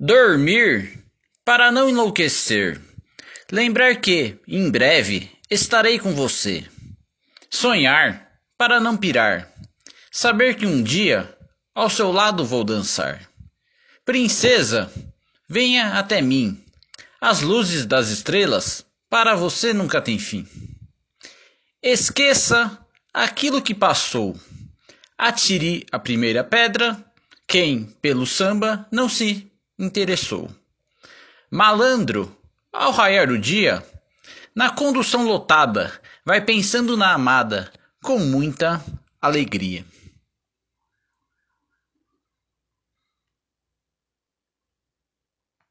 Dormir para não enlouquecer. Lembrar que, em breve, estarei com você. Sonhar para não pirar. Saber que um dia ao seu lado vou dançar. Princesa, venha até mim. As luzes das estrelas para você nunca tem fim. Esqueça aquilo que passou. Atire a primeira pedra. Quem, pelo samba, não se interessou. Malandro, ao raiar o dia, na condução lotada, vai pensando na amada com muita alegria.